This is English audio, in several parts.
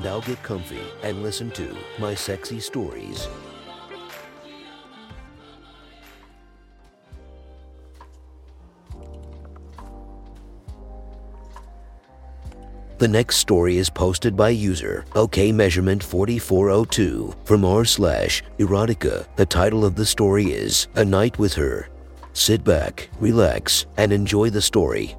Now get comfy and listen to my sexy stories. The next story is posted by user OK Measurement 4402 from r slash erotica. The title of the story is A Night with Her. Sit back, relax, and enjoy the story.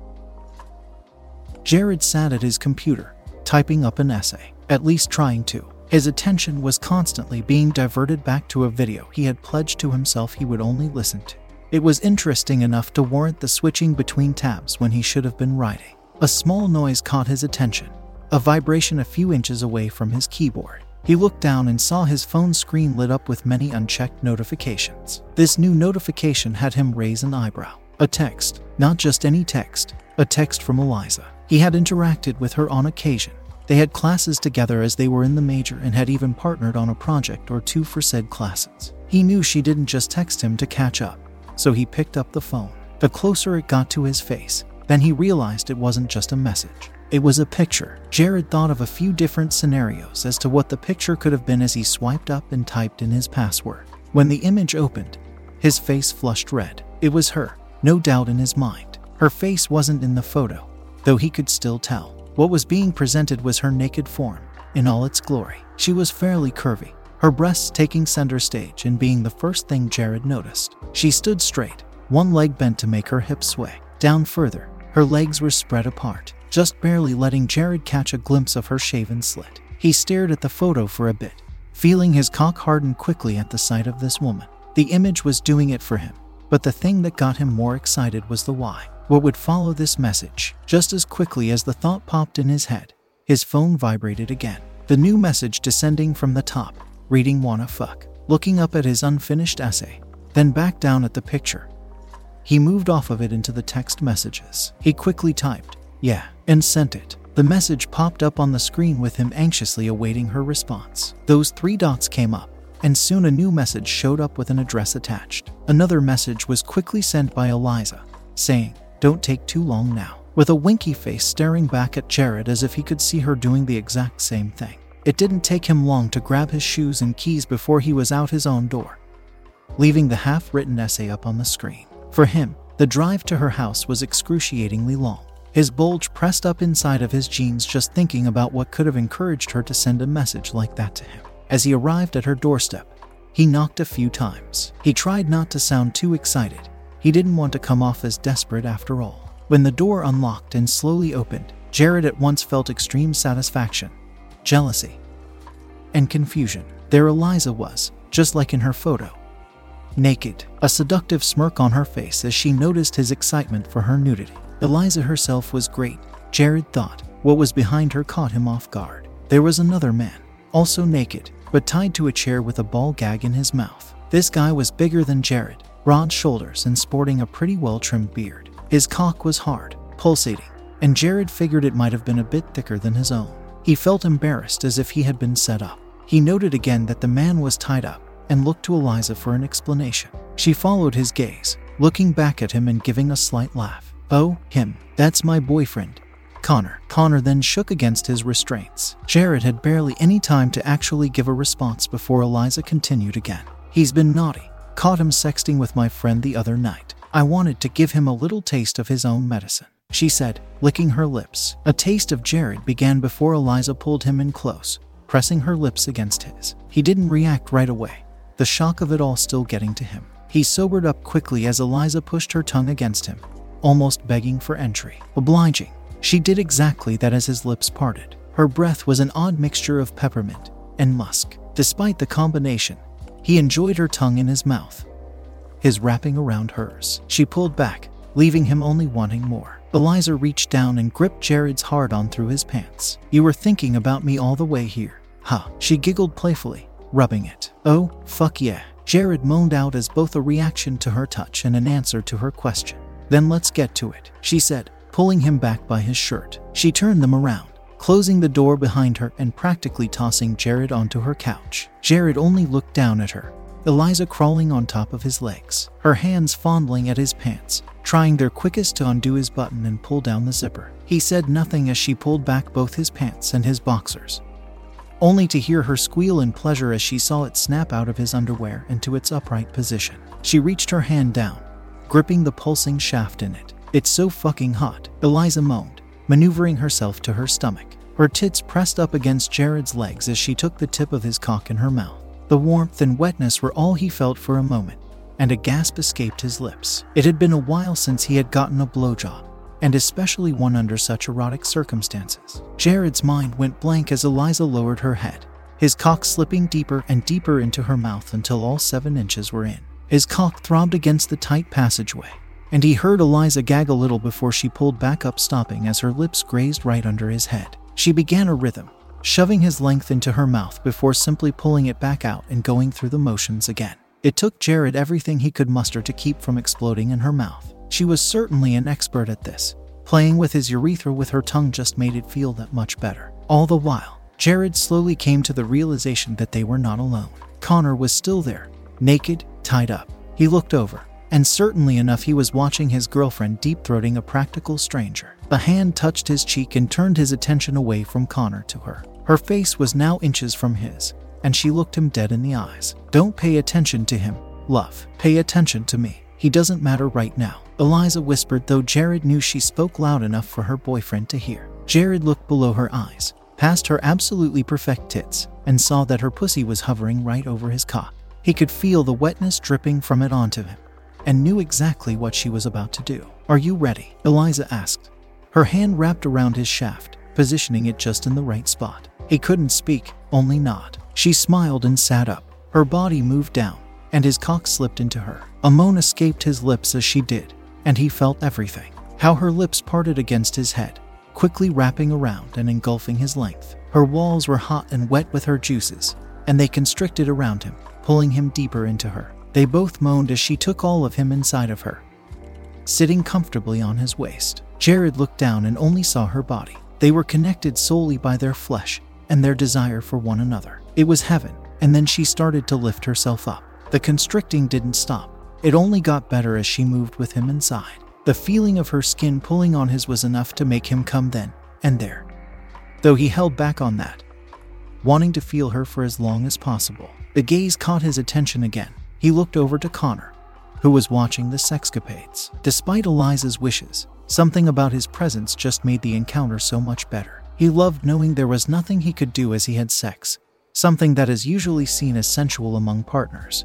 Jared sat at his computer, typing up an essay, at least trying to. His attention was constantly being diverted back to a video he had pledged to himself he would only listen to. It was interesting enough to warrant the switching between tabs when he should have been writing. A small noise caught his attention, a vibration a few inches away from his keyboard. He looked down and saw his phone screen lit up with many unchecked notifications. This new notification had him raise an eyebrow. A text, not just any text, a text from Eliza. He had interacted with her on occasion. They had classes together as they were in the major and had even partnered on a project or two for said classes. He knew she didn't just text him to catch up, so he picked up the phone. The closer it got to his face, then he realized it wasn't just a message. It was a picture. Jared thought of a few different scenarios as to what the picture could have been as he swiped up and typed in his password. When the image opened, his face flushed red. It was her, no doubt in his mind. Her face wasn't in the photo, though he could still tell. What was being presented was her naked form, in all its glory. She was fairly curvy, her breasts taking center stage and being the first thing Jared noticed. She stood straight, one leg bent to make her hips sway. Down further, her legs were spread apart, just barely letting Jared catch a glimpse of her shaven slit. He stared at the photo for a bit, feeling his cock harden quickly at the sight of this woman. The image was doing it for him, but the thing that got him more excited was the why. What would follow this message? Just as quickly as the thought popped in his head, his phone vibrated again. The new message descending from the top, reading wanna fuck. Looking up at his unfinished essay, then back down at the picture, he moved off of it into the text messages. He quickly typed, yeah, and sent it. The message popped up on the screen with him anxiously awaiting her response. Those three dots came up, and soon a new message showed up with an address attached. Another message was quickly sent by Eliza, saying, Don't take too long now, with a winky face staring back at Jared as if he could see her doing the exact same thing. It didn't take him long to grab his shoes and keys before he was out his own door, leaving the half written essay up on the screen. For him, the drive to her house was excruciatingly long. His bulge pressed up inside of his jeans just thinking about what could have encouraged her to send a message like that to him. As he arrived at her doorstep, he knocked a few times. He tried not to sound too excited. He didn't want to come off as desperate after all. When the door unlocked and slowly opened, Jared at once felt extreme satisfaction, jealousy, and confusion. There Eliza was, just like in her photo naked, a seductive smirk on her face as she noticed his excitement for her nudity. Eliza herself was great, Jared thought. What was behind her caught him off guard. There was another man, also naked, but tied to a chair with a ball gag in his mouth. This guy was bigger than Jared, broad shoulders, and sporting a pretty well trimmed beard. His cock was hard, pulsating, and Jared figured it might have been a bit thicker than his own. He felt embarrassed as if he had been set up. He noted again that the man was tied up, and looked to Eliza for an explanation. She followed his gaze, looking back at him and giving a slight laugh. Oh, him. That's my boyfriend. Connor. Connor then shook against his restraints. Jared had barely any time to actually give a response before Eliza continued again. He's been naughty. Caught him sexting with my friend the other night. I wanted to give him a little taste of his own medicine, she said, licking her lips. A taste of Jared began before Eliza pulled him in close, pressing her lips against his. He didn't react right away, the shock of it all still getting to him. He sobered up quickly as Eliza pushed her tongue against him, almost begging for entry. Obliging, she did exactly that as his lips parted. Her breath was an odd mixture of peppermint and musk. Despite the combination, he enjoyed her tongue in his mouth, his wrapping around hers. She pulled back, leaving him only wanting more. Eliza reached down and gripped Jared's hard on through his pants. You were thinking about me all the way here. Huh. She giggled playfully, rubbing it. Oh, fuck yeah. Jared moaned out as both a reaction to her touch and an answer to her question. Then let's get to it, she said, pulling him back by his shirt. She turned them around, closing the door behind her and practically tossing Jared onto her couch. Jared only looked down at her, Eliza crawling on top of his legs, her hands fondling at his pants, trying their quickest to undo his button and pull down the zipper. He said nothing as she pulled back both his pants and his boxers, only to hear her squeal in pleasure as she saw it snap out of his underwear into its upright position. She reached her hand down, gripping the pulsing shaft in it. It's so fucking hot, Eliza moaned, maneuvering herself to her stomach. Her tits pressed up against Jared's legs as she took the tip of his cock in her mouth. The warmth and wetness were all he felt for a moment, and a gasp escaped his lips. It had been a while since he had gotten a blowjob, and especially one under such erotic circumstances. Jared's mind went blank as Eliza lowered her head, his cock slipping deeper and deeper into her mouth until all seven inches were in. His cock throbbed against the tight passageway, and he heard Eliza gag a little before she pulled back up, stopping as her lips grazed right under his head. She began a rhythm, shoving his length into her mouth before simply pulling it back out and going through the motions again. It took Jared everything he could muster to keep from exploding in her mouth. She was certainly an expert at this. Playing with his urethra with her tongue just made it feel that much better. All the while, Jared slowly came to the realization that they were not alone. Connor was still there, naked, tied up. He looked over, and certainly enough, he was watching his girlfriend deep throating a practical stranger. The hand touched his cheek and turned his attention away from Connor to her. Her face was now inches from his, and she looked him dead in the eyes. Don't pay attention to him, love. Pay attention to me. He doesn't matter right now. Eliza whispered, though Jared knew she spoke loud enough for her boyfriend to hear. Jared looked below her eyes, past her absolutely perfect tits, and saw that her pussy was hovering right over his cock. He could feel the wetness dripping from it onto him, and knew exactly what she was about to do. Are you ready? Eliza asked, her hand wrapped around his shaft, positioning it just in the right spot. He couldn't speak, only nod. She smiled and sat up. Her body moved down, and his cock slipped into her. A moan escaped his lips as she did, and he felt everything. How her lips parted against his head, quickly wrapping around and engulfing his length. Her walls were hot and wet with her juices, and they constricted around him, pulling him deeper into her. They both moaned as she took all of him inside of her, sitting comfortably on his waist. Jared looked down and only saw her body. They were connected solely by their flesh and their desire for one another. It was heaven, and then she started to lift herself up. The constricting didn't stop. It only got better as she moved with him inside. The feeling of her skin pulling on his was enough to make him come then and there. Though he held back on that, wanting to feel her for as long as possible. The gaze caught his attention again. He looked over to Connor, who was watching the sexcapades. Despite Eliza's wishes, something about his presence just made the encounter so much better. He loved knowing there was nothing he could do as he had sex, something that is usually seen as sensual among partners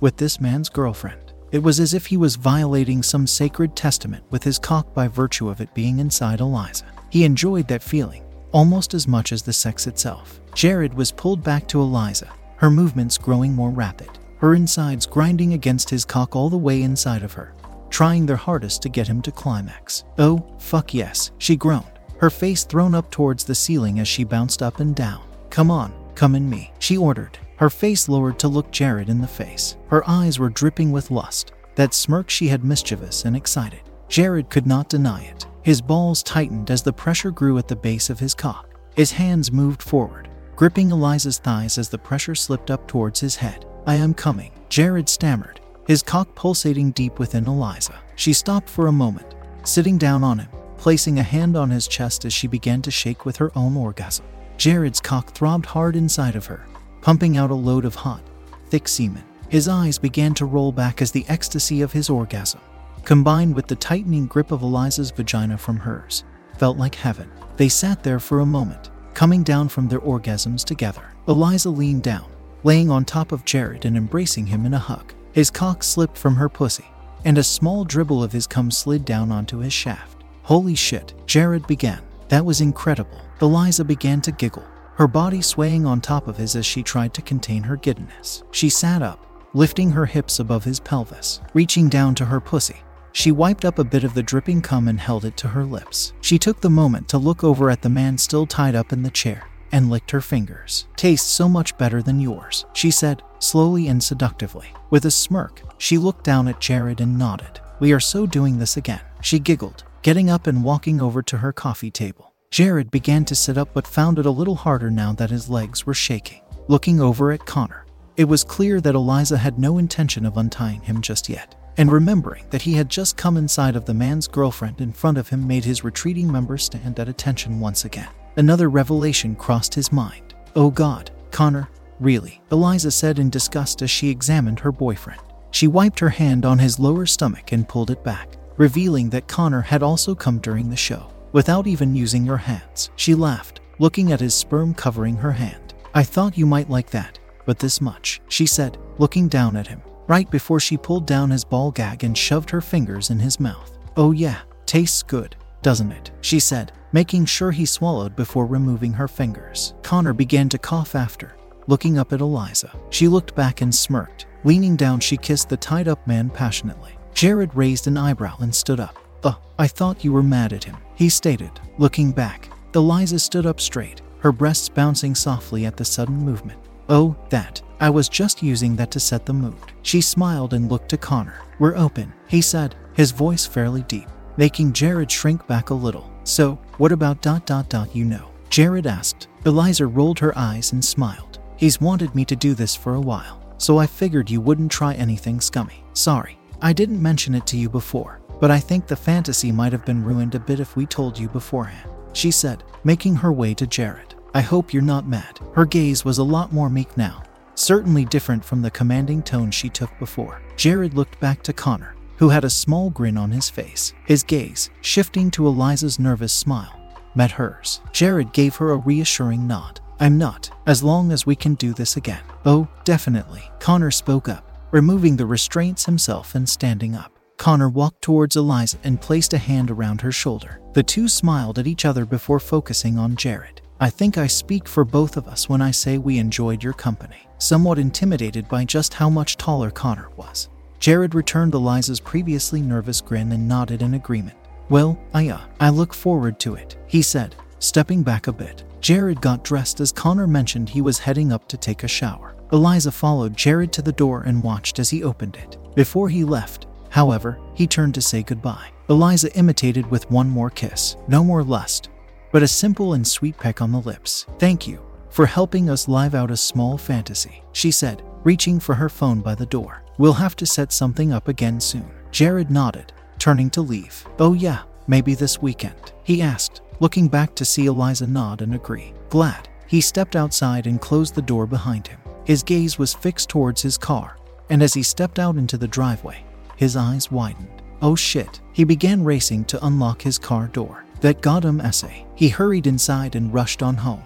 with this man's girlfriend. It was as if he was violating some sacred testament with his cock by virtue of it being inside Eliza. He enjoyed that feeling almost as much as the sex itself. Jared was pulled back to Eliza, her movements growing more rapid, her insides grinding against his cock all the way inside of her, trying their hardest to get him to climax. Oh, fuck yes, she groaned, her face thrown up towards the ceiling as she bounced up and down. Come on, come in me, she ordered, her face lowered to look Jared in the face. Her eyes were dripping with lust. That smirk she had mischievous and excited. Jared could not deny it. His balls tightened as the pressure grew at the base of his cock. His hands moved forward, gripping Eliza's thighs as the pressure slipped up towards his head. I am coming, Jared stammered, his cock pulsating deep within Eliza. She stopped for a moment, sitting down on him, placing a hand on his chest as she began to shake with her own orgasm. Jared's cock throbbed hard inside of her, pumping out a load of hot, thick semen. His eyes began to roll back as the ecstasy of his orgasm, combined with the tightening grip of Eliza's vagina from hers, felt like heaven. They sat there for a moment, coming down from their orgasms together. Eliza leaned down, laying on top of Jared and embracing him in a hug. His cock slipped from her pussy, and a small dribble of his cum slid down onto his shaft. Holy shit, Jared began. That was incredible. Eliza began to giggle, her body swaying on top of his as she tried to contain her giddiness. She sat up, lifting her hips above his pelvis, reaching down to her pussy. She wiped up a bit of the dripping cum and held it to her lips. She took the moment to look over at the man still tied up in the chair, and licked her fingers. Tastes so much better than yours, she said, slowly and seductively. With a smirk, she looked down at Jared and nodded. We are so doing this again, she giggled, getting up and walking over to her coffee table. Jared began to sit up but found it a little harder now that his legs were shaking. Looking over at Connor, it was clear that Eliza had no intention of untying him just yet. And remembering that he had just come inside of the man's girlfriend in front of him made his retreating member stand at attention once again. Another revelation crossed his mind. Oh God, Connor, really, Eliza said in disgust as she examined her boyfriend. She wiped her hand on his lower stomach and pulled it back, revealing that Connor had also come during the show. Without even using her hands, she laughed, looking at his sperm covering her hand. I thought you might like that, but this much, she said, looking down at him, right before she pulled down his ball gag and shoved her fingers in his mouth. Oh, yeah, tastes good, doesn't it? She said, making sure he swallowed before removing her fingers. Connor began to cough after, looking up at Eliza. She looked back and smirked. Leaning down, she kissed the tied up man passionately. Jared raised an eyebrow and stood up. Uh, I thought you were mad at him, he stated, looking back. Eliza stood up straight, her breasts bouncing softly at the sudden movement. Oh, that. I was just using that to set the mood. She smiled and looked to Connor. We're open, he said, his voice fairly deep, making Jared shrink back a little. So, what about dot dot dot you know? Jared asked. Eliza rolled her eyes and smiled. He's wanted me to do this for a while, so I figured you wouldn't try anything scummy. Sorry, I didn't mention it to you before, but I think the fantasy might have been ruined a bit if we told you beforehand, she said, making her way to Jared. I hope you're not mad. Her gaze was a lot more meek now, certainly different from the commanding tone she took before. Jared looked back to Connor, who had a small grin on his face. His gaze, shifting to Eliza's nervous smile, met hers. Jared gave her a reassuring nod. I'm not, as long as we can do this again. Oh, definitely. Connor spoke up, removing the restraints himself and standing up. Connor walked towards Eliza and placed a hand around her shoulder. The two smiled at each other before focusing on Jared. I think I speak for both of us when I say we enjoyed your company, somewhat intimidated by just how much taller Connor was. Jared returned Eliza's previously nervous grin and nodded in agreement. Well, I, uh, I look forward to it, he said, stepping back a bit. Jared got dressed as Connor mentioned he was heading up to take a shower. Eliza followed Jared to the door and watched as he opened it. Before he left, however, he turned to say goodbye. Eliza imitated with one more kiss. No more lust, but a simple and sweet peck on the lips. Thank you for helping us live out a small fantasy, she said, reaching for her phone by the door. We'll have to set something up again soon. Jared nodded, turning to leave. Oh, yeah, maybe this weekend, he asked, looking back to see Eliza nod and agree. Glad, he stepped outside and closed the door behind him. His gaze was fixed towards his car, and as he stepped out into the driveway, his eyes widened. Oh shit, he began racing to unlock his car door. That him essay. He hurried inside and rushed on home.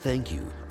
Thank you